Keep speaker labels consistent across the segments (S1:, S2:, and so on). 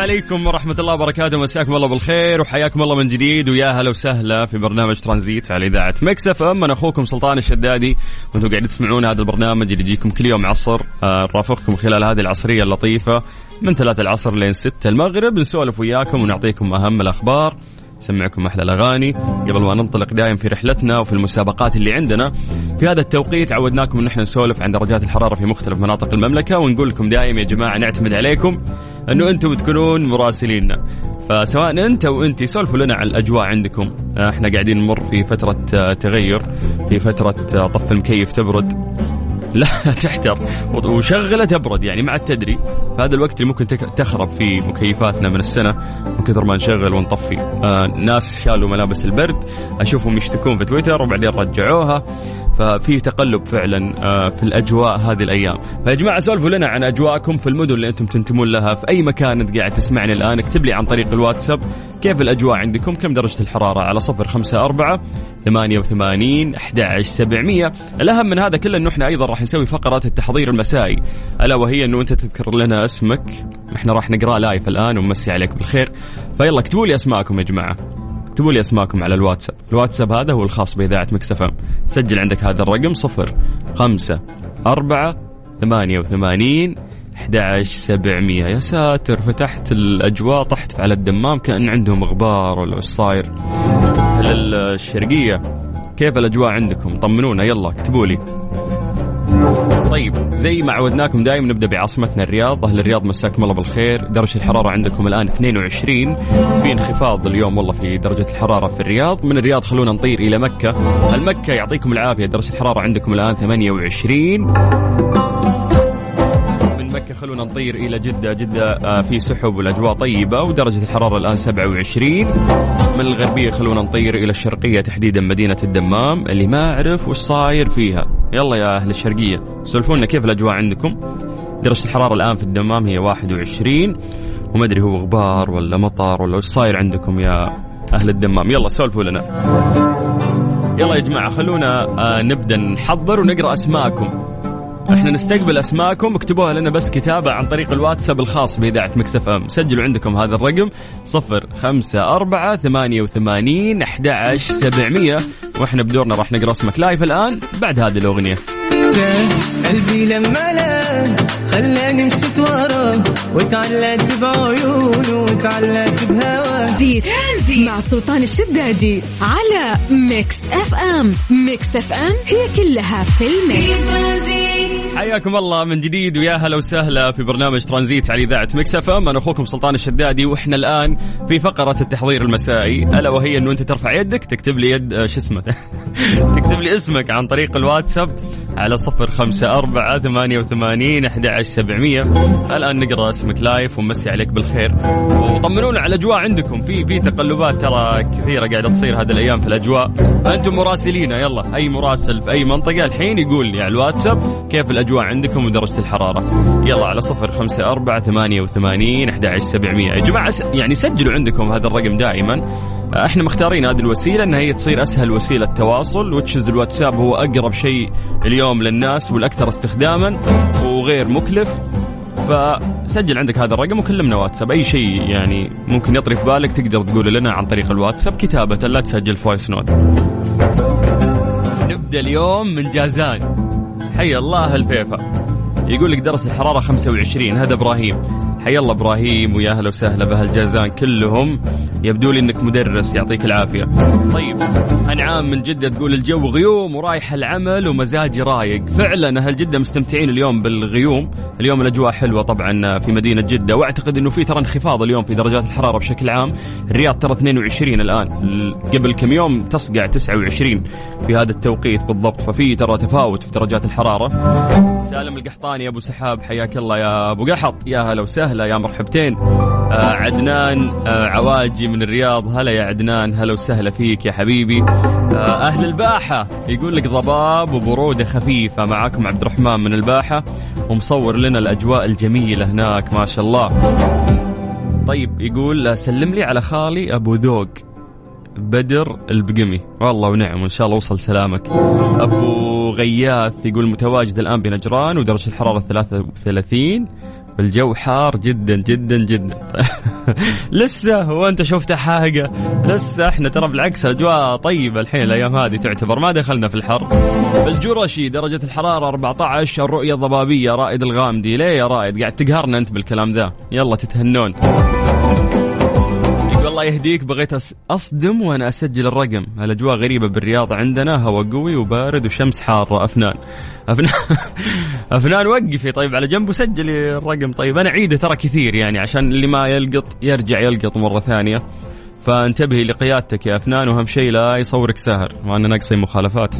S1: عليكم ورحمة الله وبركاته. مساكم الله بالخير وحياكم الله من جديد. ويا هلا وسهلا في برنامج ترانزيت على إذاعة Mix FM. أنا أخوكم سلطان الشدادي. وأنتم قاعدين تسمعون هذا البرنامج اللي يجيكم كل يوم عصر. آه، نرافقكم خلال هذه العصرية اللطيفة. من ثلاثة العصر لين ستة. المغرب نسولف وياكم ونعطيكم أهم الأخبار. نسمعكم أحلى الأغاني. قبل ما ننطلق دايم في رحلتنا وفي المسابقات اللي عندنا في هذا التوقيت عودناكم إن إحنا نسولف عن درجات الحرارة في مختلف مناطق المملكة ونقول لكم دايم يا جماعة نعتمد عليكم إنه أنتم تكونون مراسليننا. فسواء أنت وانت سولفوا لنا عن الأجواء عندكم. إحنا قاعدين نمر في فترة تغير في فترة طف المكيف تبرد. لا تحتر وشغله تبرد يعني ما عاد تدري فهذا الوقت اللي ممكن تخرب فيه مكيفاتنا من السنة من كثر ما نشغل ونطفي. آه ناس شالوا ملابس البرد أشوفهم يشتكون في تويتر وبعدين رجعوها. ففي تقلب فعلا آه في الأجواء هذه الأيام. فيا جماعة سولفوا لنا عن أجواءكم في المدن اللي أنتم تنتمون لها في أي مكان أنت قاعد تسمعني الآن. اكتب لي عن طريق الواتساب كيف الأجواء عندكم كم درجة الحرارة؟ على صفر خمسة أربعة ثمانية وثمانين أحد سبعمية. الأهم من هذا كله أنه إحنا أيضا راح نسوي فقرة التحضير المسائي. ألا وهي أنه أنت تذكر لنا اسمك. إحنا راح نقرأ لايف الآن ونمسي عليك بالخير. فيلا اكتبوا لي أسماءكم يا جماعة. اكتبوا لي اسماءكم على الواتساب. الواتساب هذا هو الخاص بإذاعة مكسفة سجل عندك هذا الرقم صفر خمسة أربعة ثمانية وثمانين 11700 يا ساتر فتحت الأجواء طحت على الدمام كأن عندهم غبار ولا وش صاير. هل الشرقية؟ كيف الأجواء عندكم؟ طمنونا يلا اكتبوا لي. طيب زي ما عودناكم دائما نبدأ بعاصمتنا الرياض. أهل الرياض مساكم الله بالخير. درجة الحرارة عندكم الآن 22 في انخفاض اليوم والله في درجة الحرارة في الرياض. من الرياض خلونا نطير إلى مكة. المكة يعطيكم العافية. درجة الحرارة عندكم الآن 28 من مكة خلونا نطير إلى جدة. جدة آه، في سحب والأجواء طيبة ودرجة الحرارة الآن 27 من الغربية خلونا نطير إلى الشرقية تحديدا مدينة الدمام. اللي ما أعرف وش صاير فيها. يلا يا أهل الشرقية سولفونا كيف الأجواء عندكم؟ درجة الحرارة الآن في الدمام هي 21 وما أدري هو غبار ولا مطر ولا وش صاير عندكم يا أهل الدمام؟ يلا سولفوا لنا. يلا يا جماعة خلونا آه، نبدأ نحضر ونقرأ أسماءكم. إحنا نستقبل أسماءكم اكتبوها لنا بس كتابة عن طريق الواتساب الخاص بإذاعة Mix FM. سجلوا عندكم هذا الرقم صفر خمسة أربعة ثمانية وثمانين أحد سبعمية. وإحنا بدورنا راح نقرأ اسمك live الآن بعد هذه الأغنية.
S2: قلبي لما لا خلاني مشيت وراه وتعلقت بعيونه وتعلقت بهواه.
S3: ترانزيت مع سلطان الشدادي على Mix FM. Mix FM هي كلها في ال
S4: Mix.
S1: حياكم الله من جديد ويا هلا وسهلا في برنامج ترانزيت على إذاعة Mix FM. أنا أخوكم سلطان الشدادي وإحنا الآن في فقرة التحضير المسائي. ألا وهي أنه أنت ترفع يدك تكتب لي يد آه، شو اسمه؟ تكتب لي اسمك عن طريق الواتساب على صفر خمسة أربعة ثمانية وثمانين أحد عشر سبعمية. الآن نقرأ اسمك لايف ونمسي عليك بالخير. وطمنونا على الأجواء عندكم. في في تقلبات ترى كثيرة قاعدة تصير هذه الأيام في الأجواء. أنتم مراسلينا يلا. أي مراسل في أي منطقة الحين يقول لي على الواتساب كيف الأجواء عندكم ودرجة الحرارة. يلا على صفر خمسة أربعة ثمانية وثمانين أحد سبعمية. يا جماعة يعني سجلوا عندكم هذا الرقم دائما. إحنا مختارين هذه الوسيلة إنها هي تصير أسهل وسيلة تواصل وتشز الواتساب هو أقرب شيء اليوم للناس والأكثر استخداما وغير مكلف. فسجل عندك هذا الرقم وكلمنا واتساب. أي شيء يعني ممكن يطري في بالك تقدر تقول لنا عن طريق الواتساب كتابة لا تسجل voice note نبدأ اليوم من جازان. حي الله الفيفي. يقول لك درجه الحرارة 25 هذا إبراهيم. حي الله إبراهيم ويا أهلا وسهلا باهل جازان كلهم. يبدو لي إنك مدرس يعطيك العافية. طيب أنعام من جدة تقول الجو غيوم ورايح العمل ومزاجي رايق. فعلا أهل جدة مستمتعين اليوم بالغيوم. اليوم الأجواء حلوة طبعا في مدينة جدة وأعتقد إنه في ترى انخفاض اليوم في درجات الحرارة بشكل عام. الرياض ترى 22 الآن. قبل كم يوم تصقع 29 في هذا التوقيت بالضبط. ففي ترى تفاوت في درجات الحرارة. سالم القحطاني أبو سحاب حياك الله يا أبو قحط. يا هلا وسهلا. يا مرحبتين. آه عدنان آه عواجي من الرياض. هلا يا عدنان هلا وسهلا فيك يا حبيبي. آه أهل الباحة. يقول لك ضباب وبرودة خفيفة. معاكم عبد الرحمن من الباحة ومصور لنا الأجواء الجميلة هناك ما شاء الله. طيب يقول سلم لي على خالي أبو ذوق. بدر البقمي. والله ونعم وإن شاء الله وصل سلامك. أبو غياث يقول متواجد الآن بنجران ودرجة الحرارة 33 الجو حار جدا جدا جدا. لسه هو انت شفت حاجة؟ لسه إحنا ترى بالعكس الأجواء طيبة الحين الأيام هذه تعتبر. ما دخلنا في الحر. بالجرشي درجة الحرارة 14 الرؤية ضبابيه رائد الغامدي. ليه يا رائد؟ قاعد تقهرنا أنت بالكلام ذا. يلا تتهنون. الله يهديك. بغيت أصدم وأنا أسجل الرقم. الأجواء غريبة بالرياض عندنا. هواء قوي وبارد وشمس حارة. أفنان. أفنان. أفنان وقفي. طيب على جنب وسجلي الرقم. طيب أنا عيده ترى كثير يعني عشان اللي ما يلقط يرجع يلقط مرة ثانية. فانتبهي لقيادتك يا أفنان واهم شيء لا يصورك ساهر وأنا ناقصين مخالفات.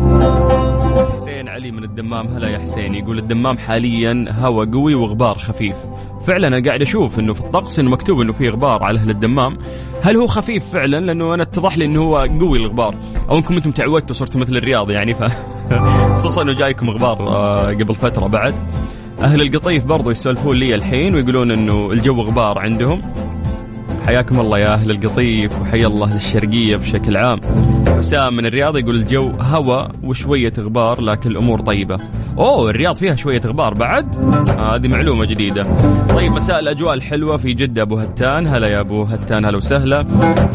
S1: علي من الدمام هلا يا حسين. يقول الدمام حاليا هواء قوي وغبار خفيف. فعلا أنا قاعد أشوف إنه في الطقس إنه مكتوب إنه في غبار على أهل الدمام. هل هو خفيف فعلا؟ لأنه أنا اتضح لي إنه هو قوي الغبار. أو انكم أنتم تعودتوا صرتوا مثل الرياض يعني ف خصوصا إنه جايكم غبار آه، قبل فترة بعد. أهل القطيف برضو يسولفون لي الحين ويقولون إنه الجو غبار عندهم. حياكم الله يا أهل القطيف وحيا الله للشرقية بشكل عام. حسام من الرياض يقول الجو هواء وشوية غبار لكن الأمور طيبة. أوه الرياض فيها شوية غبار بعد؟ هذه آه معلومة جديدة. طيب مساء الأجواء الحلوة في جدة أبو هتان. هلا يا أبو هتان هلا وسهلا.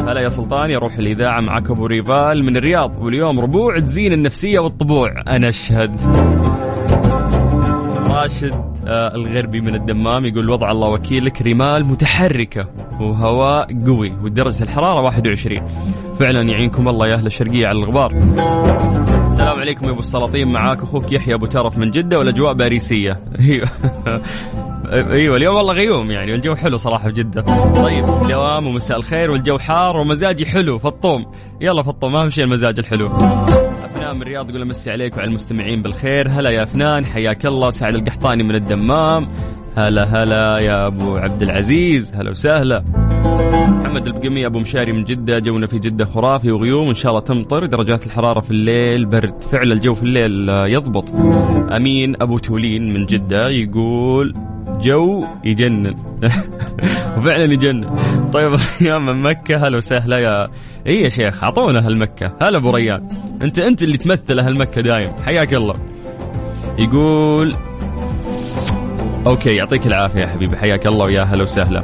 S1: هلا يا سلطان يا روح الإذاعة معك أبو ريفال من الرياض. واليوم ربوع تزين النفسية والطبوع. أنا أشهد. راشد آه الغربي من الدمام يقول وضع الله وكيلك رمال متحركة وهواء قوي ودرجة الحرارة 21 فعلا يعينكم الله يا أهل الشرقية على الغبار. السلام عليكم يا أبو السلاطين. معاك أخوك يحيى أبو ترف من جدة والأجواء باريسية. أيوه. أيوه اليوم والله غيوم يعني والجو حلو صراحة في جدة. طيب دوام ومساء الخير والجو حار ومزاجي حلو فطوم. يلا فطوم اهم شيء المزاج الحلو. من الرياض يقول أمسي عليك وعلى المستمعين بالخير. هلا يا أفنان حياك الله. سعد القحطاني من الدمام. هلا هلا يا أبو عبد العزيز. هلا وسهلا. محمد البقمي أبو مشاري من جدة. جونا في جدة خرافي وغيوم إن شاء الله تمطر. درجات الحرارة في الليل برد. فعلا الجو في الليل يضبط. أمين أبو تولين من جدة يقول جو يجنن. وفعلا يجنن. طيب يا من مكة هلا وسهلا يا إي يا شيخ أعطونا أهل مكة. هلا أبو ريان. انت أنت اللي تمثل أهل مكة دايم. حياك الله. يقول okay يعطيك العافية يا حبيبي. حياك الله ويا هلا وسهلا.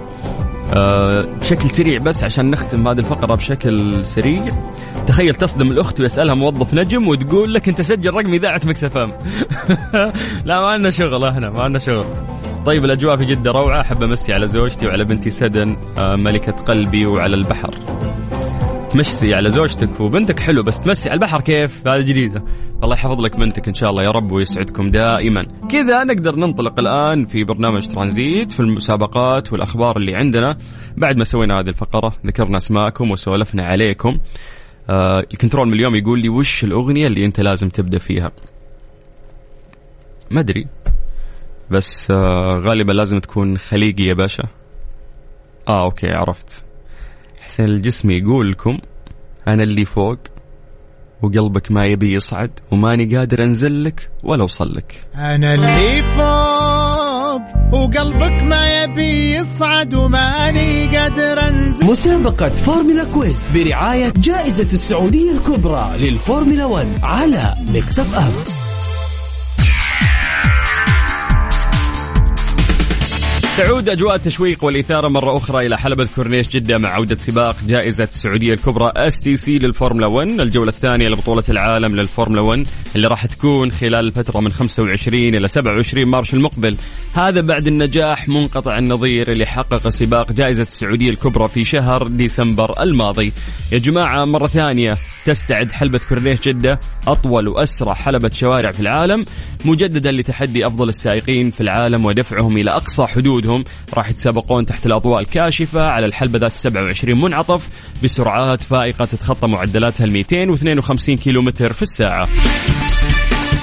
S1: أه بشكل سريع بس عشان نختم هذه الفقرة بشكل سريع. تخيل تصدم الأخت ويسألها موظف نجم وتقول لك أنت سجل رقم إذاعة Mix FM لا ما عندنا شغل إحنا ما عندنا شغل. طيب الأجواء في جدة روعة. أحب أمسي على زوجتي وعلى بنتي سدن آه، ملكة قلبي وعلى البحر. تمشي على زوجتك وبنتك حلو بس تمسي على البحر كيف؟ هذه جديدة. الله يحفظ لك بنتك إن شاء الله يا رب ويسعدكم دائما. كذا نقدر ننطلق الآن في برنامج ترانزيت في المسابقات والأخبار اللي عندنا. بعد ما سوينا هذه الفقرة ذكرنا أسماءكم وسولفنا عليكم. آه ال control من اليوم يقول لي وش الأغنية اللي أنت لازم تبدأ فيها؟ ما أدري. بس آه غالبا لازم تكون خليجي يا باشا. آه okay عرفت. حسين الجسمي يقول لكم أنا اللي فوق وقلبك ما يبي يصعد وماني قادر أنزل لك ولا أوصل لك.
S5: أنا اللي فوق وقلبك ما يبي يصعد وماني قادر أنزل.
S6: مسابقة Formula Quiz برعاية جائزة السعودية الكبرى للفورمولا 1 على Mix F
S1: تعود أجواء التشويق والإثارة مرة أخرى إلى حلبة كورنيش جدة مع عودة سباق جائزة السعودية الكبرى STC للفورمولا 1 الجولة الثانية لبطولة العالم للفورمولا 1 اللي راح تكون خلال الفترة من 25 إلى 27 مارش المقبل. هذا بعد النجاح منقطع النظير اللي حقق سباق جائزة السعودية الكبرى في شهر ديسمبر الماضي. يا جماعة مرة ثانية. تستعد حلبة كورنيش جدة أطول وأسرع حلبة شوارع في العالم مجددا لتحدي أفضل السائقين في العالم ودفعهم إلى أقصى حدودهم. راح يتسابقون تحت الأضواء الكاشفة على الحلبة ذات 27 منعطف بسرعات فائقة تتخطى معدلاتها ال 252 كيلومتر في الساعة.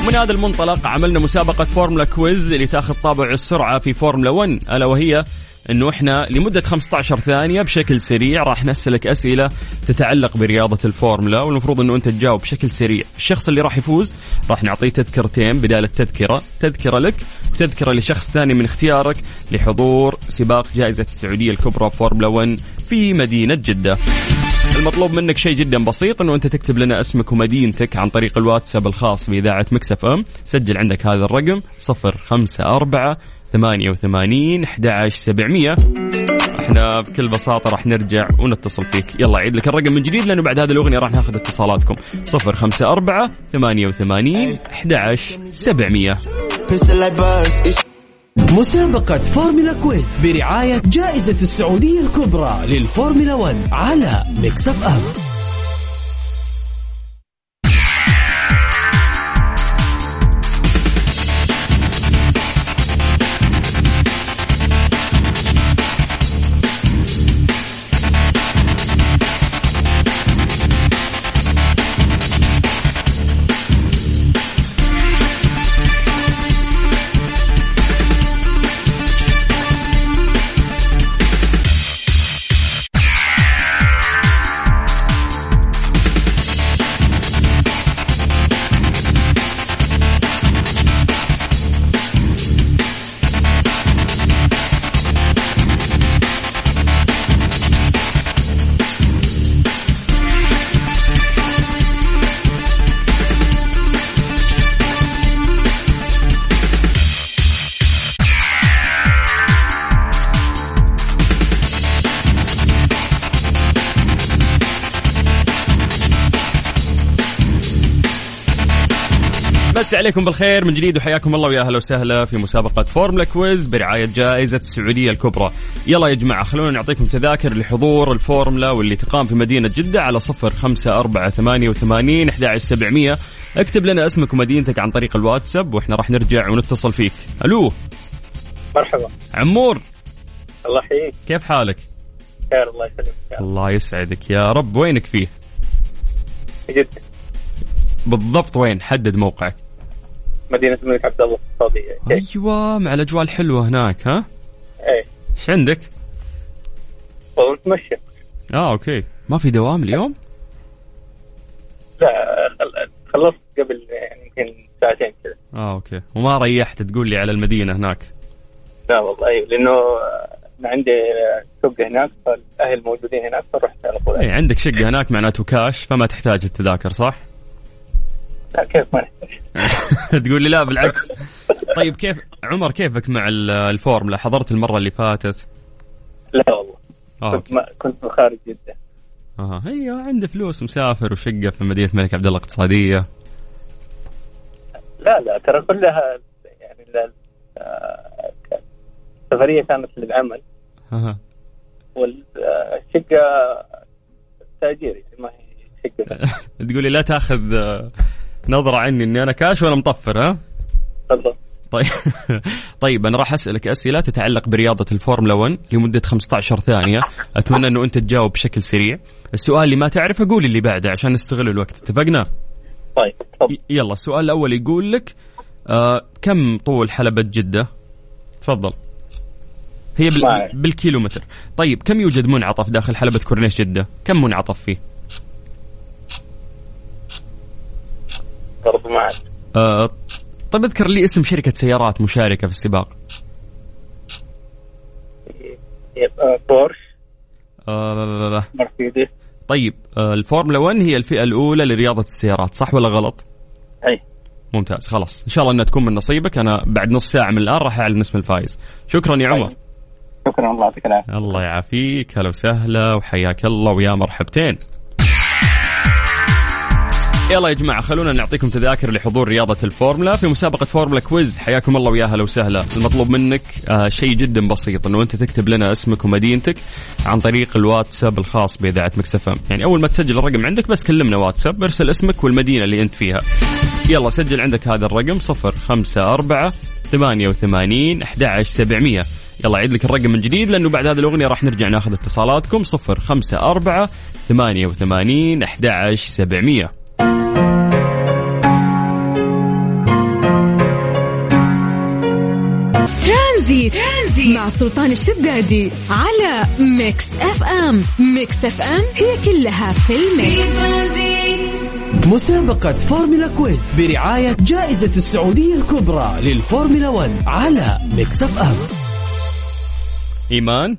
S1: من هذا المنطلق عملنا مسابقة Formula Quiz اللي تاخذ طابع السرعة في فورمولا 1 ألا وهي إنه إحنا لمدة 15 ثانية بشكل سريع راح نسألك أسئلة تتعلق برياضة الفورمولا والمفروض إنه أنت تجاوب بشكل سريع، الشخص اللي راح يفوز راح نعطيه تذكرتين بدال التذكرة، تذكرة لك وتذكرة لشخص ثاني من اختيارك لحضور سباق جائزة السعودية الكبرى فورمولا 1 في مدينة جدة. المطلوب منك شيء جدا بسيط إنه أنت تكتب لنا اسمك ومدينتك عن طريق الواتساب الخاص بإذاعة Mix FM، سجل عندك هذا الرقم 054 88 11 700 إحنا بكل بساطة راح نرجع ونتصل فيك. يلا عيد لك الرقم من جديد لأنه بعد هذه الأغنية راح ناخذ اتصالاتكم. 054 88 11 700
S6: مسابقة Formula Quiz برعاية جائزة السعودية الكبرى للفورمولا 1 على Mix F
S1: مسي عليكم بالخير من جديد وحياكم الله ويا أهلا وسهلا في مسابقة Formula Quiz برعاية جائزة السعودية الكبرى. يلا يا جماعة خلونا نعطيكم تذاكر لحضور الفورمولا واللي تقام في مدينة جدة على صفر خمسة أربعة ثمانية وثمانين أحد سبعمية اكتب لنا اسمك ومدينتك عن طريق الواتساب وإحنا راح نرجع ونتصل فيك. ألو
S7: مرحبا
S1: عمور
S7: الله يحييك
S1: كيف حالك؟
S7: خير الله يسلمك
S1: الله يسعدك يا رب وينك فيه؟
S7: جدة
S1: بالضبط وين؟ حدد موقعك.
S7: مدينة الملك عبد الله السعودية كيف؟
S1: أيوه مع الأجواء الحلوة هناك ها؟
S7: إيه
S1: إيش عندك؟
S7: والله نتمشى
S1: آه okay ما في دوام اليوم؟
S7: لا خل- خلصت قبل يمكن ساعتين كذا
S1: آه okay وما ريحت تقول لي على المدينة هناك
S7: لا والله أيوه لأنه أنا عندي شقة هناك فالأهل موجودين هناك فرحت على طول
S1: اي عندك شقة هناك معناته كاش فما تحتاج التذاكر صح؟
S7: لا كيف ما
S1: تقول لي لا بالعكس. طيب كيف عمر كيفك مع ال- الفورمولا؟ حضرت المرة اللي فاتت؟
S7: لا والله. كنت ما كنت خارج جدة
S1: آه أيوه عنده فلوس مسافر وشقة في مدينة الملك عبد الله الاقتصادية.
S7: لا لا ترى كلها يعني ال- آه، السفرية كانت للعمل.
S1: أها.
S7: والشقة تأجير يعني ما هي شقة.
S1: تقول لي لا تأخذ نظرة عني إني أنا كاش ولا مطفر ها؟ طيب. طيب أنا راح أسألك أسئلة تتعلق برياضة الفورمولا 1 لمدة 15 ثانية. أتمنى إنه أنت تجاوب بشكل سريع. السؤال اللي ما تعرفه قول اللي بعده عشان نستغل الوقت. اتفقنا؟
S7: طيب
S1: يلا السؤال الأول يقول لك آه كم طول حلبة جدة؟ تفضل. هي بال... بالكيلومتر. طيب كم يوجد منعطف داخل حلبة كورنيش جدة؟ كم منعطف فيه؟
S7: برضو معك
S1: آه طيب أذكر لي اسم شركة سيارات مشاركة في السباق.
S7: يبقى بورش.
S1: آه
S7: مرسيدس.
S1: طيب آه الفورمولا 1 هي الفئة الأولى لرياضة السيارات صح ولا غلط؟
S7: أي.
S1: ممتاز خلاص. إن شاء الله أنها تكون من نصيبك. أنا بعد نص ساعة من الآن راح أعلن اسم الفائز. شكرا يا عمر.
S7: شكرا الله يعطيك العافية.
S1: الله يعافيك. هلا وسهلا وحياك الله ويا مرحبتين. يلا يا جماعة خلونا نعطيكم تذاكر لحضور رياضة الفورمولا. في مسابقة فورمولا quiz حياكم الله ويا هلا وسهلا. المطلوب منك آه شيء جدا بسيط إنه أنت تكتب لنا اسمك ومدينتك عن طريق الواتساب الخاص بإذاعة مكسفم يعني أول ما تسجل الرقم عندك بس كلمنا واتساب ارسل اسمك والمدينة اللي أنت فيها. يلا سجل عندك هذا الرقم 054 88 11700 يلا عيد لك الرقم من جديد لأنه بعد هذه الأغنية راح نرجع ناخذ اتصالاتكم 054 88 11700
S3: ترانزيت. ترانزيت. مع سلطان الشدادي على ميكس اف ام. ميكس اف ام هي كلها في الميكس.
S6: مسابقة فورمولا quiz برعاية جائزة السعودية الكبرى للفورمولا 1 على ميكس اف ام.
S1: إيمان؟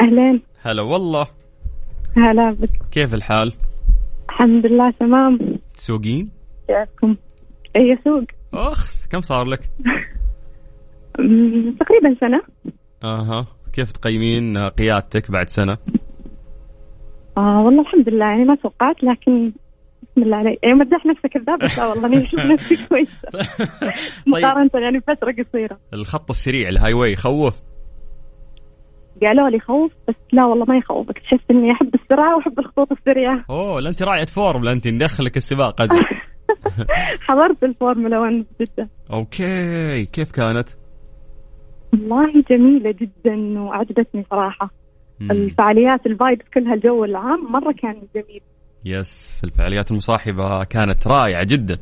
S8: أهلين.
S1: هلا والله.
S8: هلا بك.
S1: كيف الحال؟
S8: الحمد لله تمام.
S1: تسوقين؟
S8: كيفكم؟ أي سوق؟
S1: أها كم صار لك؟
S8: تقريبا سنة.
S1: أها. كيف تقيمين قيادتك بعد سنة؟
S8: آه والله الحمد لله. يعني ما توقعت لكن بسم الله عليك. يعني مدح نفسك كذاب بس لا والله اني أشوف نفسي كويسة.
S1: طيب.
S8: مقارنة يعني بفترة قصيرة.
S1: الخط السريع ال highway يخوف؟
S8: قالوا لي خوف بس لا والله ما يخوف اكتشفت إني أحب السرعة وأحب الخطوط السريعة.
S1: أوه لا أنت راعية فورمولا. أنت ندخلك السباق.
S8: حضرت الفورمولا 1 بجدة
S1: okay. كيف كانت؟
S8: والله جميلة جدا وأعجبتني صراحة
S1: مم.
S8: الفعاليات ال vibes كلها الجو العام مرة كان جميل
S1: yes الفعاليات المصاحبة كانت رائعة جدا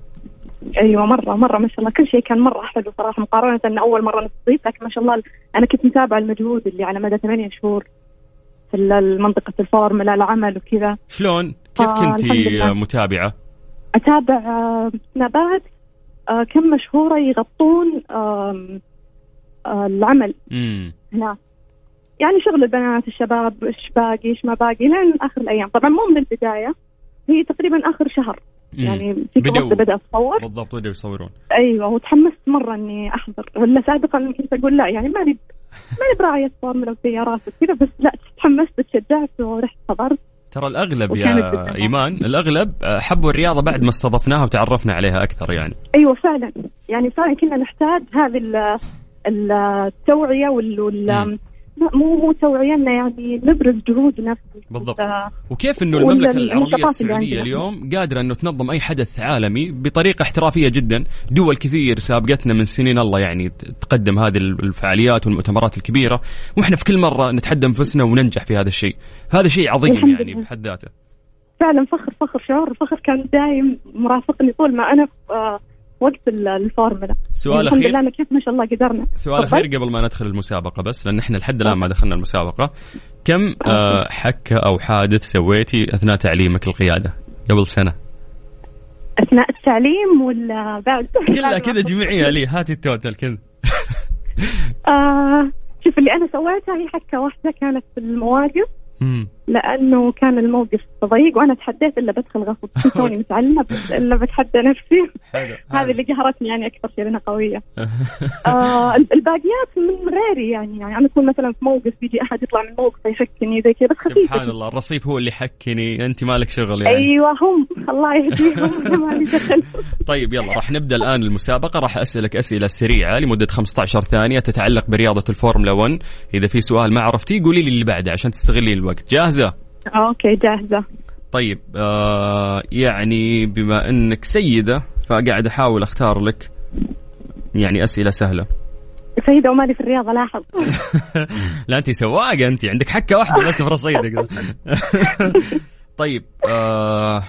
S8: أيوه مرة مرة ما شاء الله كل شيء كان مرة حلو صراحة مقارنة إن أول مرة نستضيف لكن ما شاء الله أنا كنت متابعة المجهود اللي على مدى ثمانية شهور في منطقه الفورمولا العمل وكذا
S1: شلون؟ كيف
S8: آه،
S1: كنتي متابعة؟
S8: أتابع آه، سنابات آه، كم مشهورة يغطون آه، العمل.
S1: امم
S8: هناك يعني شغل البنات الشباب إيش باقي إيش ما باقي لين آخر الأيام. طبعا مو من البداية هي تقريبا آخر شهر. يعني في
S1: بدوا.
S8: واحدة بدات تصور
S1: بالضبط بدأوا يصورون.
S8: أيوه وتحمست مرة إني أحضر. ولا سابقا كنت أقول لا يعني ماني ماني براعية فورمولا وسيارات وكذا بس لا تحمست تشجعت ورحت حضرت
S1: ترى
S8: وكانت
S1: يا
S8: جداً.
S1: إيمان الأغلب آه، حبوا الرياضة بعد ما استضفناها وتعرفنا عليها أكثر يعني.
S8: أيوه فعلا. يعني فعلا كنا نحتاج هذه التوعية وال, مو مو توعيه يعني نبرز جهودنا
S1: بالضبط.
S8: ال-
S1: وكيف
S8: إنه المملكة
S1: العربية
S8: السعودية.
S1: اليوم قادرة إنه تنظم أي حدث عالمي بطريقة احترافية جدا، دول كثير سابقتنا من سنين الله يعني تقدم هذه الفعاليات والمؤتمرات الكبيرة، وإحنا في كل مرة نتحدى أنفسنا وننجح في هذا الشيء، هذا شيء عظيم يعني. بحد ذاته.
S8: فعلا فخر فخر شعور الفخر كان دايم مرافقني طول ما أنا آه، وقت ال- الفورمولا.
S1: سؤال
S8: الحمد
S1: أخير.
S8: لله أنا كيف ما شاء الله قدرنا.
S1: سؤال. أخير قبل ما ندخل المسابقة بس لأن إحنا لحد الآن ما دخلنا المسابقة، كم آه، حكة أو حادث سويتي أثناء تعليمك القيادة؟ قبل سنة؟
S8: أثناء التعليم ولا بعد؟
S1: كلها كذا جمعيها لي. هاتي ال total كذا.
S8: آه شوف اللي أنا سويتها هي حكة واحدة كانت في المواقف. لأنه كان الموقف ضيق وأنا تحديت إلا بدخل غصب. توني متعلمة بس إلا بتحدى نفسي. هذه اللي قهرتني يعني أكثر شيء لأنها قوية. آه الباقيات من غيري يعني يعني أنا أكون مثلا في موقف بيجي أحد يطلع من موقف يحكني زي كذا بس خفيفه
S1: سبحان الله الرصيف هو اللي حكني أنت مالك شغل يعني.
S8: أيوه هم. الله يهديهم.
S1: طيب يلا راح نبدأ الآن المسابقة. راح أسألك أسئلة سريعة لمدة 15 ثانية تتعلق برياضة الفورمولا 1 إذا في سؤال ما عرفتيه قولي لي اللي بعده عشان تستغلي الوقت. جاهزة؟
S8: أوكي جاهزة.
S1: طيب آه يعني بما إنك سيدة فقاعد أحاول أختار لك يعني أسئلة سهلة.
S8: سيدة ومالي في الرياضة لاحظ
S1: لا انت سواقة انت عندك حكة واحدة بس في رصيدك. طيب آه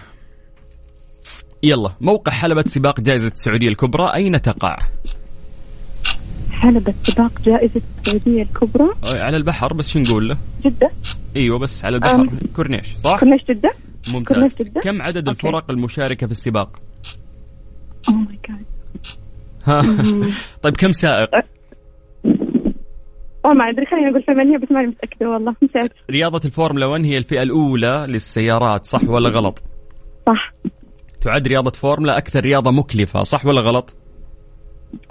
S1: يلا موقع حلبة سباق جائزة السعودية الكبرى أين تقع؟
S8: حلبة سباق جائزة السعودية الكبرى
S1: على البحر بس شو نقول له؟
S8: جدة
S1: إيوه بس على البحر
S8: أم.
S1: كورنيش صح؟
S8: كورنيش جدة
S1: ممتاز
S8: كورنيش جدة؟
S1: كم عدد
S8: okay.
S1: الفرق المشاركة في السباق؟
S8: oh my
S1: god طيب كم سائق؟
S8: والله ما أدري خليني أقول ثمانية بس ماني متأكدة والله نسيت
S1: رياضة الفورمولا 1 هي الفئة الأولى للسيارات صح ولا غلط؟
S8: صح
S1: تعد رياضة فورمولا أكثر رياضة مكلفة صح ولا غلط؟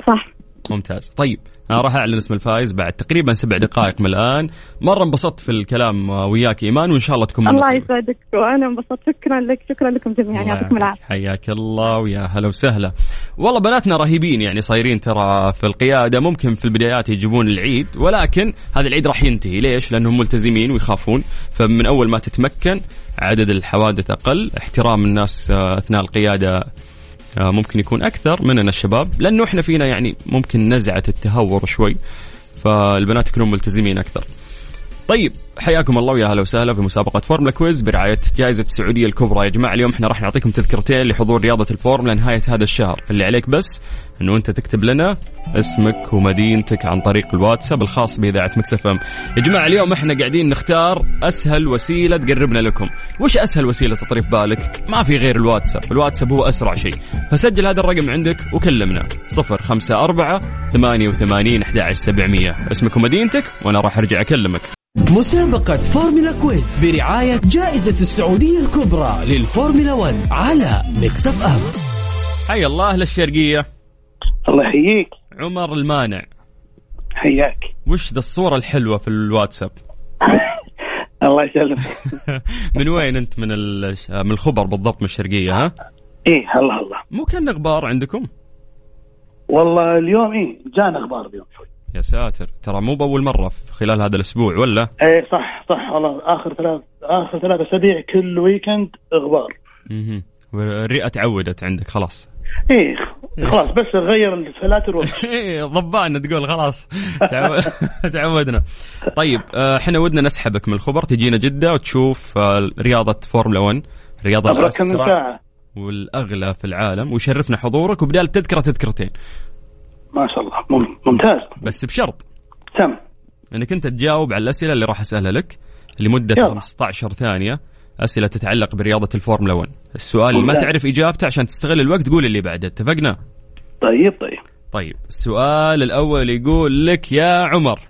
S8: صح
S1: ممتاز. طيب أنا راح أعلن اسم الفائز بعد تقريبا سبع دقائق من الآن. مرة انبسطت في الكلام وياك إيمان وإن شاء الله تكون
S8: الله. يسعدك وأنا انبسطت. شكرا لك شكرا لكم جميعا. يعطيكم. العافية.
S1: حياك الله ويا هلا وسهلا. والله بناتنا رهيبين يعني صايرين ترى في القيادة. ممكن في البدايات يجيبون العيد ولكن هذا العيد راح ينتهي. ليش؟ لأنهم ملتزمين ويخافون. فمن أول ما تتمكن عدد الحوادث أقل. احترام الناس آه، أثناء القيادة آه، ممكن يكون أكثر مننا الشباب لأنه إحنا فينا يعني ممكن نزعة التهور شوي فالبنات يكونون ملتزمين أكثر. طيب حياكم الله ويا هلا وسهلا في مسابقة فورمولا quiz برعاية جائزة السعودية الكبرى. يا جماعة اليوم إحنا راح نعطيكم تذكرتين لحضور رياضة الفورمولا نهاية هذا الشهر. اللي عليك بس إنه أنت تكتب لنا اسمك ومدينتك عن طريق الواتساب الخاص بإذاعة ميكس اف ام. يا جماعة اليوم إحنا قاعدين نختار أسهل وسيلة تقربنا لكم. وش أسهل وسيلة تطري في بالك؟ ما في غير الواتساب. الواتساب هو أسرع شيء. فسجل هذا الرقم عندك وكلمنا. صفر خمسة أربعة ثمانية وثمانين أحد سبعمية. اسمك ومدينتك وأنا راح أرجع أكلمك.
S6: مسابقة فورمولا quiz برعاية جائزة السعودية الكبرى للفورمولا 1 على ميكس اف ام
S1: حي الله أهل الشرقية.
S9: الله يحييك.
S1: عمر المانع.
S9: حياك.
S1: وش ذا الصورة الحلوة في الواتساب؟
S9: الله يسلمك.
S1: من وين أنت؟ من ال- من الخبر بالضبط من الشرقية ها؟
S9: إيه الله الله.
S1: مو كان غبار عندكم؟
S9: والله اليوم إيه جانا أخبار اليوم شوي.
S1: يا ساتر. ترى مو بأول مرة في خلال هذا الأسبوع ولا؟
S9: إيه صح صح. والله آخر ثلاث آخر ثلاث أسابيع كل ويكند غبار
S1: مهم. والرئة تعودت عندك خلاص.
S9: إيه خلاص بس غير الفلاتر.
S1: إيه، ضبعنا تقول خلاص. تعو- تعودنا. طيب آه، إحنا ودنا نسحبك من الخبر. تجينا جدة وتشوف آه، رياضة فورمولا 1 الرياضة
S9: ابرك من
S1: الأسرع
S9: ساعة؟
S1: والأغلى في العالم ويشرفنا حضورك. وبدال تذكرة تذكرتين.
S9: ما شاء الله. مم- ممتاز.
S1: بس بشرط.
S9: تم.
S1: إنك أنت تجاوب على الأسئلة اللي راح أسألها لك لمدة
S9: يلا.
S1: 15 ثانية أسئلة تتعلق برياضة الفورمولا 1 السؤال اللي ما. تعرف إجابته عشان تستغل الوقت قول اللي بعده. اتفقنا؟
S9: طيب طيب.
S1: طيب السؤال الأول يقول لك يا عمر.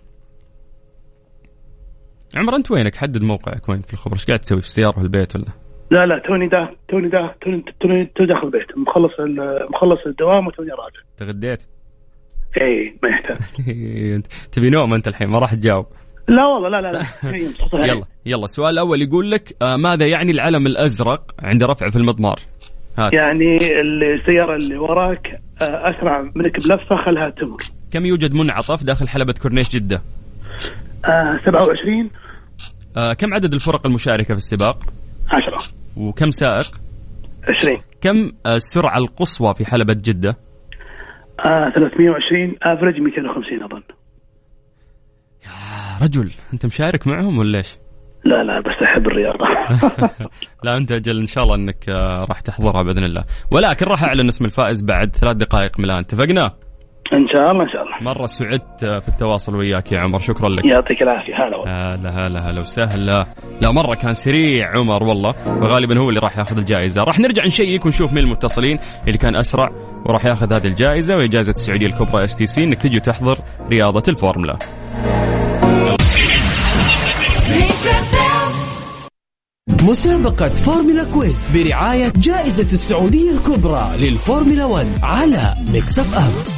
S1: عمر أنت وينك؟ حدد موقعك وين في الخبر. إيش قاعد تسوي؟ في السيارة في البيت ولا؟
S9: لا لا توني دا توني دا توني توني توني داخل البيت. مخلص مخلص الدوام وتوني راجع.
S1: تغديت؟
S9: إيه ما يحتاج.
S1: تبي نوم أنت الحين؟ ما راح تجاوب.
S9: لا والله لا لا لا. إيه،.
S1: يلا يلا. السؤال الأول يقول لك آه ماذا يعني العلم الأزرق عند رفعه في المضمار؟ هات.
S9: يعني السيارة اللي وراك آه، أسرع منك بلفة خلها تمر.
S1: كم يوجد منعطف داخل حلبة كورنيش جدة؟
S9: آه 27
S1: آه كم عدد الفرق المشاركة في السباق؟
S9: 10
S1: وكم سائق؟
S9: 20
S1: كم آه السرعة القصوى في حلبة جدة؟
S9: آه 320 افرج 250 أظن
S1: آه رجل أنت مشارك معهم ولا إيش؟
S9: لا لا بس أحب الرياضة
S1: لا أنت أجل إن شاء الله أنك آه راح تحضرها بإذن الله ولكن راح أعلن اسم الفائز بعد ثلاث دقائق من الآن اتفقنا؟
S9: إن شاء الله ان شاء الله.
S1: مرة سعدت في التواصل وياك يا عمر شكرا لك.
S9: يعطيك العافية هلا والله.
S1: هلا هلا هلا وسهلا. لا مرة كان سريع عمر والله. وغالبا هو اللي راح ياخذ الجائزة. راح نرجع نشيك ونشوف مين المتصلين اللي كان أسرع وراح ياخذ هذه الجائزة وهي جائزة السعودية الكبرى STC إنك تجي وتحضر رياضة الفورمولا.
S6: مسابقة فورمولا quiz برعاية جائزة السعودية الكبرى للفورمولا 1 على Mix FM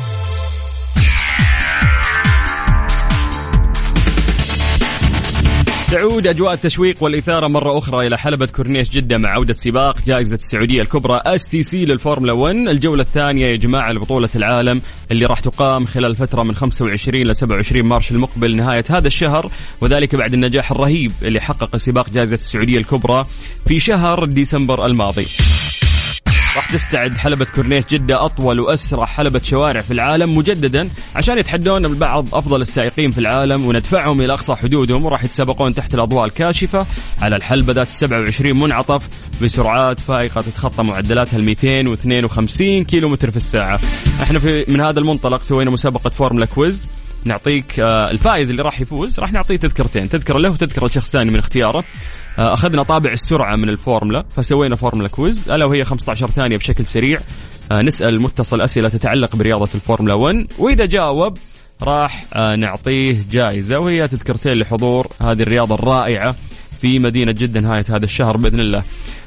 S1: تعود أجواء التشويق والإثارة مرة أخرى إلى حلبة كورنيش جدة مع عودة سباق جائزة السعودية الكبرى STC للفورمولا 1 الجولة الثانية يا جماعة لبطولة العالم اللي راح تقام خلال فترة من 25 ل 27 مارش المقبل نهاية هذا الشهر وذلك بعد النجاح الرهيب اللي حقق سباق جائزة السعودية الكبرى في شهر ديسمبر الماضي. راح تستعد حلبة كورنيش جدة أطول وأسرع حلبة شوارع في العالم مجددا عشان يتحدون البعض أفضل السائقين في العالم وندفعهم إلى أقصى حدودهم وراح يتسابقون تحت الأضواء الكاشفة على الحلبة ذات 27 منعطف بسرعات فائقة تتخطى معدلاتها ال 252 كيلو متر في الساعة. إحنا في من هذا المنطلق سوينا مسابقة فورمولا quiz. نعطيك آه، الفائز اللي راح يفوز راح نعطيه تذكرتين. تذكرة له وتذكرة لشخص ثاني من اختياره. أخذنا طابع السرعة من الفورمولا فسوينا فورمولا quiz. ألا وهي 15 ثانية بشكل سريع. آه، نسأل المتصل أسئلة تتعلق برياضة الفورمولا 1 وإذا جاوب راح آه، نعطيه جائزة وهي تذكرتين لحضور هذه الرياضة الرائعة في مدينة جدة نهاية هذا الشهر بإذن الله.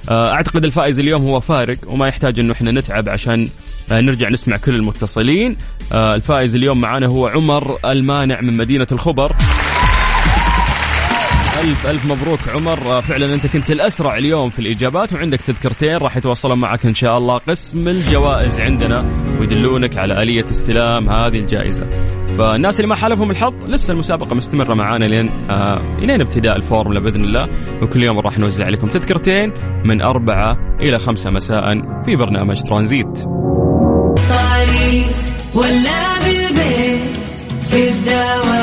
S1: آه، أعتقد الفائز اليوم هو فارق وما يحتاج إنه إحنا نتعب عشان آه، نرجع نسمع كل المتصلين. آه، الفائز اليوم معانا هو عمر المانع من مدينة الخبر. ألف ألف مبروك عمر. آه، فعلا أنت كنت الأسرع اليوم في الإجابات وعندك تذكرتين راح يتواصلون معك إن شاء الله. قسم الجوائز عندنا ويدلونك على آلية استلام هذه الجائزة. فالناس اللي ما حالفهم الحظ لسه المسابقة مستمرة معانا لين آه لين ابتداء الفورمولا بإذن الله. وكل يوم راح نوزع لكم تذكرتين من أربعة إلى خمسة مساء في برنامج ترانزيت.
S4: ولا بالبيت في الدوام.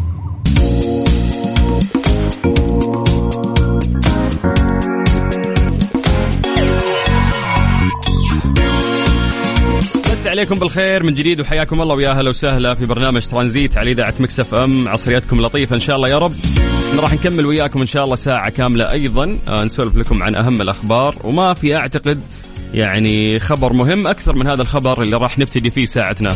S1: عليكم بالخير من جديد وحياكم الله ويا أهلا وسهلا في برنامج ترانزيت على إذاعة Mix FM. عصرياتكم لطيفة إن شاء الله يا رب. راح نكمل وياكم إن شاء الله ساعة كاملة أيضا. آه، نسولف لكم عن أهم الأخبار. وما في أعتقد يعني خبر مهم أكثر من هذا الخبر اللي راح نبتدي فيه ساعتنا.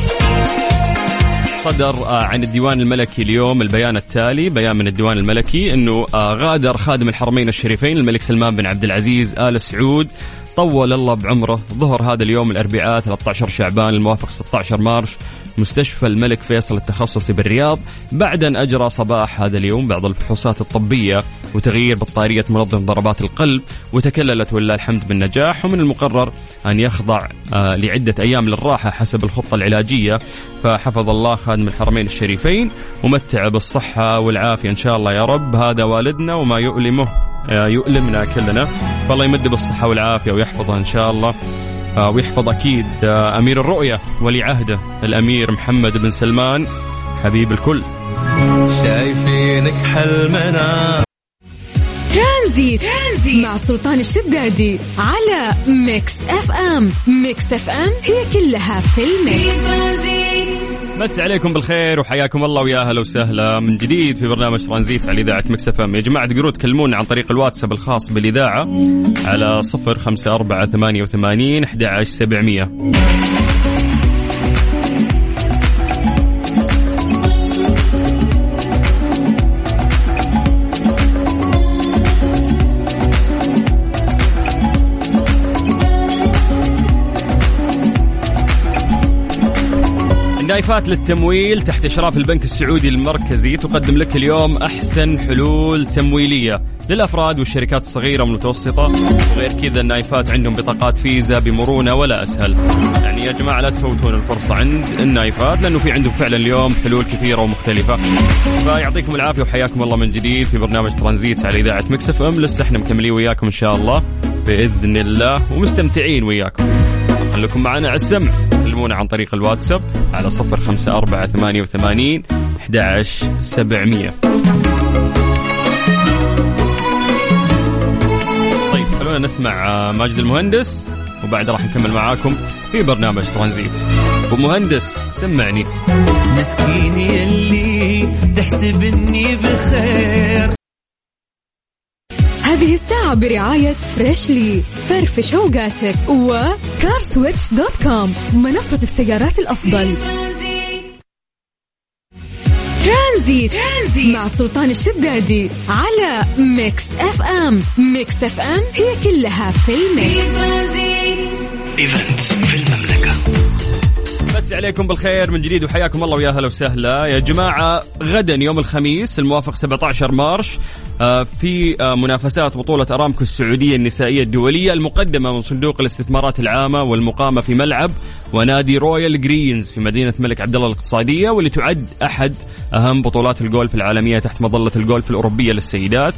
S1: صدر آه، عن الديوان الملكي اليوم البيان التالي بيان من الديوان الملكي إنه آه، غادر خادم الحرمين الشريفين الملك سلمان بن عبد العزيز آل سعود طول الله بعمره ظهر هذا اليوم الأربعاء 13 شعبان الموافق 16 مارش. مستشفى الملك فيصل التخصصي بالرياض بعد أن أجرى صباح هذا اليوم بعض الفحوصات الطبية وتغيير بطارية منظم ضربات القلب وتكللت ولله الحمد بالنجاح ومن المقرر أن يخضع آه، لعدة أيام للراحة حسب الخطة العلاجية. فحفظ الله خادم الحرمين الشريفين ومتع بالصحة والعافية إن شاء الله يا رب. هذا والدنا وما يؤلمه آه، يؤلمنا كلنا. فالله يمد بالصحة والعافية ويحفظه إن شاء الله. ويحفظ أكيد آه، أمير الرؤية ولي عهده الأمير محمد بن سلمان حبيب الكل.
S2: شايفينك حلمنا.
S3: Transit, Transit مع سلطان الشدادي على Mix FM. Mix FM هي كلها في
S4: ال
S3: mix.
S4: Transit
S1: مسي عليكم بالخير وحياكم الله ويا أهلا وسهلا. من جديد في برنامج ترانزيت على إذاعة Mix FM. يا جماعة تقدرون تكلمونا عن طريق الواتساب الخاص بالإذاعة على 05488 11700 النايفات للتمويل تحت إشراف البنك السعودي المركزي تقدم لك اليوم أحسن حلول تمويلية للأفراد والشركات الصغيرة والمتوسطة. وغير كذا النايفات عندهم بطاقات فيزا بمرونة ولا أسهل. يعني يا جماعة لا تفوتون الفرصة عند النايفات لأنه في عندهم فعلا اليوم حلول كثيرة ومختلفة. فيعطيكم العافية وحياكم الله من جديد في برنامج ترانزيت على إذاعة مكسف أم. لسه إحنا مكملين وياكم إن شاء الله بإذن الله ومستمتعين وياكم. خليكم معنا على السمع. كلمونا عن طريق الواتساب على صفر خمسة أربعة ثمانية وثمانين أحد سبعمية. طيب خلونا نسمع آه، ماجد المهندس وبعد راح نكمل معاكم في برنامج ترانزيت. أبو مهندس سمعني.
S2: مسكين يلي تحسب اني بخير
S3: هذه الساعة برعاية Freshly فرفش اوقاتك و CarSwitch dot com منصة السيارات الأفضل. Transit, Transit. مع سلطان الشدادي على Mix FM Mix FM هي كلها في ال
S2: mix. Events في المملكة.
S1: مسي عليكم بالخير من جديد وحياكم الله ويا هلا وسهلا. يا جماعة غدا يوم الخميس الموافق 17 March. آه، في آه، منافسات بطولة أرامكو السعودية النسائية الدولية المقدمة من صندوق الاستثمارات العامة والمقامة في ملعب ونادي Royal Greens في مدينة الملك عبد الله الاقتصادية واللي تعد أحد أهم بطولات الجولف العالمية تحت مظلة الجولف الأوروبية للسيدات.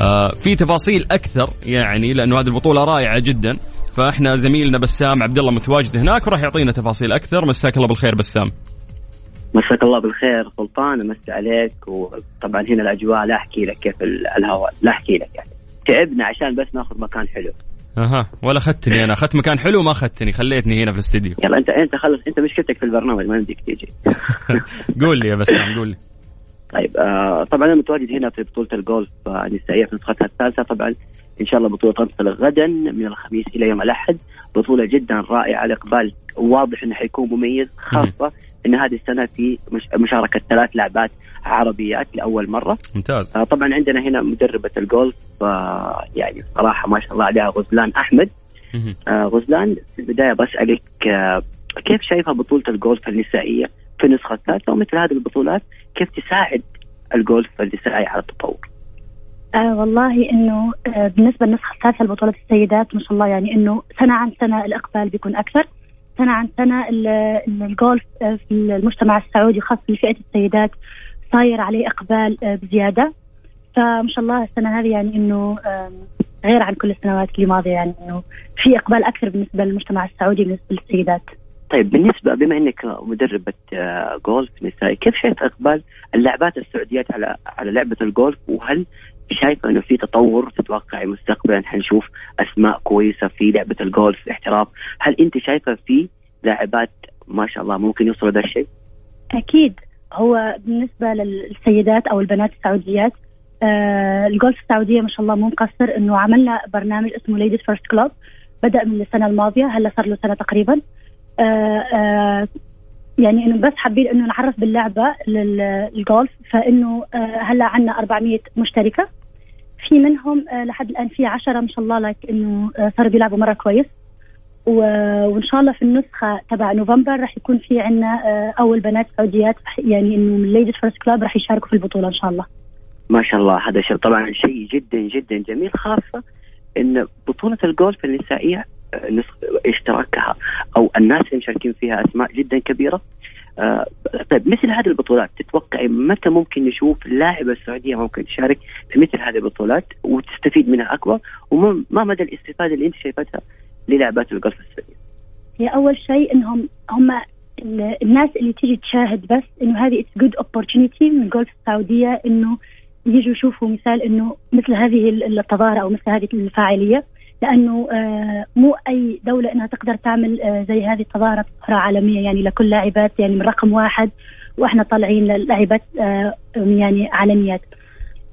S1: آه، في تفاصيل أكثر يعني لأنه هذه البطولة رائعة جدا. فاحنا زميلنا بسام عبد الله متواجد هناك وراح يعطينا تفاصيل أكثر. مساك الله بالخير بسام.
S10: مساك الله بالخير سلطان امسي عليك وطبعا هنا الأجواء لا أحكي لك كيف ال- الهواء لا أحكي لك يعني. تعبنا عشان بس ناخذ مكان حلو.
S1: أها ولا اخذتني أنا. أخذت مكان حلو ما اخذتني خليتني هنا في الاستديو.
S10: يلا انت أنت خلص. أنت مشكلتك في البرنامج ما يمديك تيجي.
S1: قول لي يا بسام قول لي.
S10: طيب آه طبعا أنا متواجد هنا في بطولة الجولف آه، النسائيه في نسختها الثالثة. طبعا إن شاء الله بطولة تنطلق غدا من الخميس إلى يوم الأحد. بطولة جدا رائعة الاقبال واضح إنه حيكون مميز خاصة إن هذه السنة في مش- مشاركة ثلاث لاعبات عربيات لأول مرة.
S1: ممتاز.
S10: آه طبعا عندنا هنا مدربة الجولف يعني صراحة ما شاء الله عليها غزلان
S1: أحمد.
S10: آه غزلان في البداية بسالك آه كيف شايفة بطولة الجولف النسائية في النسخه الثالثه ومثل هذه البطولات كيف تساعد الجولف النسائي على التطور؟
S11: آه والله إنه آه بالنسبة للنسخة الثالثة لبطولة السيدات ما شاء الله يعني إنه سنة عن سنة الإقبال بيكون أكثر. سنة عن سنة ال- ال- الجولف آه في المجتمع السعودي خاصة لفئة السيدات صاير عليه إقبال آه بزيادة. فما شاء الله السنة هذه يعني إنه غير عن كل السنوات اللي ماضيه يعني إنه في إقبال أكثر بالنسبة للمجتمع السعودي بالنسبة للسيدات.
S10: طيب بالنسبة بما إنك مدربة آه، جولف نسائي كيف شايف إقبال اللاعبات السعوديات على على لعبة الجولف؟ وهل شايفة إنه في تطور تتوقعي مستقبلا. حنشوف أسماء كويسة في لعبة الجولف الاحتراف هل أنت شايفة في لاعبات ما شاء الله ممكن يوصلوا ذا الشيء؟
S11: أكيد. هو بالنسبة للسيدات أو البنات السعوديات آه الجولف السعودية ما شاء الله مو مقصر إنه عملنا برنامج اسمه Ladies First Club بدأ من السنة الماضية هلأ صار له سنة تقريبا. آه آه يعني إنه بس حابين إنه نعرف باللعبة للجولف فإنه آه هلأ عندنا 400 مشتركة. في منهم آه لحد الآن في 10 ما شاء الله لك إنه آه صاروا بيلعبوا مرة كويس. وإن شاء الله في النسخة تبع نوفمبر راح يكون في عندنا أول بنات سعوديات يعني إنه من Ladies First Club راح يشاركوا في البطولة إن شاء الله.
S10: ما شاء الله هذا شيء. طبعا شيء جدا جدا جميل خاصة إن بطولة الجولف النسائية اشتراكها أو الناس اللي مشاركين فيها أسماء جدا كبيرة. آه، طيب مثل هذه البطولات تتوقعي متى ممكن نشوف لاعبه سعوديه ممكن تشارك في مثل هذه البطولات وتستفيد منها أكبر؟ وما ما مدى الاستفادة اللي أنت شايفتها للاعبات الجولف السعوديه؟
S11: هي أول شيء إنهم هم ال- الناس اللي تيجي تشاهد بس إنه هذه good opportunity من الجولف السعوديه إنه يجوا يشوفوا مثال إنه مثل هذه ال- التظاهره أو مثل هذه الفاعلية. لأنه آه مو أي دولة إنها تقدر تعمل آه زي هذه التظاهره تظاهره عالميه يعني لكل لاعبات يعني من رقم واحد وإحنا طالعين للاعبات آه يعني عالميات.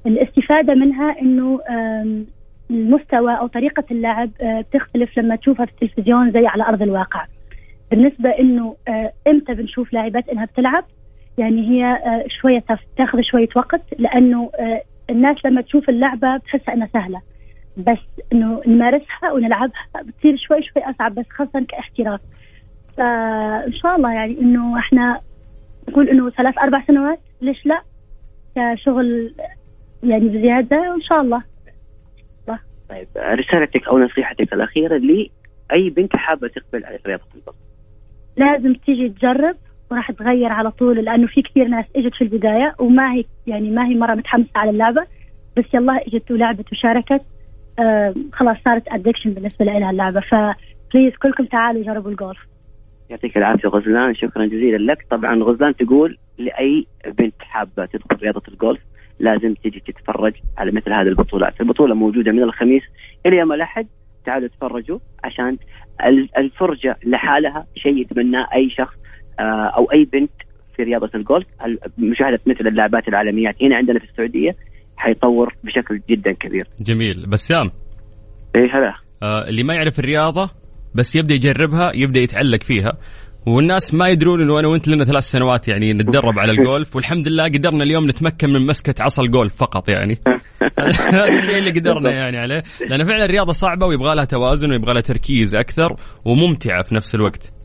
S11: الاستفادة منها إنه المستوى أو طريقة اللعب بتختلف لما تشوفها في التلفزيون زي على أرض الواقع. بالنسبة إنه إمتى بنشوف لاعبات إنها بتلعب يعني هي شوية تاخذ شوية وقت لأنه الناس لما تشوف اللعبة بتحسها إنها سهلة بس إنه نمارسها ونلعبها. بتصير شوي شوي أصعب بس خاصة كاحتراف. فإن شاء الله يعني إنه إحنا نقول إنه ثلاث أربع سنوات ليش لا؟ كشغل يعني بزيادة وإن شاء الله.
S10: طيب رسالتك أو نصيحتك الأخيرة لاي بنت حابة تقبل على رياضه الجولف
S11: لازم تيجي تجرب وراح تغير على طول لأنه في كثير ناس إجت في البداية وما هي يعني ما هي مرة متحمسة على اللعبة. بس يلا إجت ولعبت وشاركت. خلاص صارت addiction بالنسبة لها اللعبة. ف please كلكم تعالوا جربوا الجولف.
S10: يعطيك العافية غزلان شكرا جزيلا لك. طبعا غزلان تقول لأي بنت حابة تدخل رياضة الجولف لازم تيجي تتفرج على مثل هذه البطولات البطولة موجودة من الخميس إلى يوم الأحد. تعالوا تفرجوا عشان ال- الفرجة لحالها شيء يتمناه أي شخص آه، أو أي بنت في رياضة الجولف. ال- مشاهدة مثل اللاعبات العالميات هنا عندنا في السعودية حيطور بشكل جدا كبير.
S1: جميل. بسام
S10: إيه هذا
S1: آه اللي ما يعرف الرياضة بس يبدأ يجربها يبدأ يتعلق فيها. والناس ما يدرون إنه أنا وأنت لنا ثلاث سنوات يعني نتدرب على الجولف. والحمد لله قدرنا اليوم نتمكن من مسكة عصا الجولف فقط يعني. هذا الشيء اللي قدرنا يعني عليه. لأن فعلا الرياضة صعبة ويبغى لها توازن ويبغى لها تركيز أكثر وممتعة في نفس الوقت.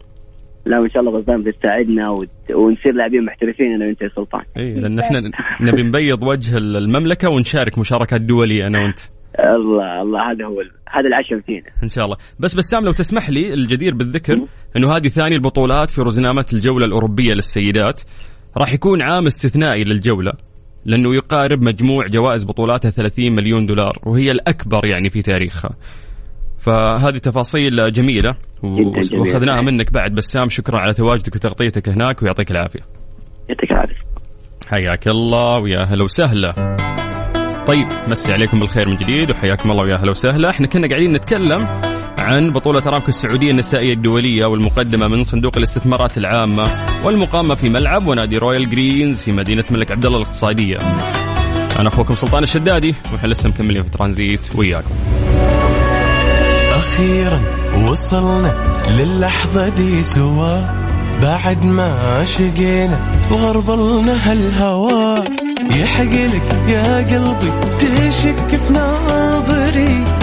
S10: لا وإن شاء الله غزلان بتساعدنا وت- ونصير لاعبين محترفين أنا وأنت يا سلطان.
S1: اي لأن إحنا نبي نبيض وجه المملكة ونشارك مشاركات دولية أنا وأنت.
S10: الله الله هذا هو هذا العشم فينا.
S1: إن شاء الله. بس بسام لو تسمح لي الجدير بالذكر إنه هذه ثاني البطولات في رزنامة الجولة الأوروبية للسيدات. راح يكون عام استثنائي للجولة لأنه يقارب مجموع جوائز بطولاتها 30 مليون دولار وهي الأكبر يعني في تاريخها. فهذه تفاصيل
S10: جميلة
S1: وأخذناها منك بعد بسام شكرا على تواجدك وتغطيتك هناك ويعطيك العافية.
S10: يعطيك العافية.
S1: حياك الله ويا هلا وسهلا. طيب مسي عليكم بالخير من جديد وحياكم الله ويا هلا وسهلا. إحنا كنا قاعدين نتكلم عن بطولة أرامكو السعودية النسائية الدولية والمقدمة من صندوق الاستثمارات العامة والمقامة في ملعب ونادي رويال جرينز في مدينة الملك عبد الله الاقتصادية. أنا أخوكم سلطان الشدادي وإحنا لسه مكملين في ترانزيت وياكم.
S12: أخيرا وصلنا للحظة دي سوا. بعد ما شقينا وغربلنا هالهوا. يحقلك يا قلبي تشك في ناظري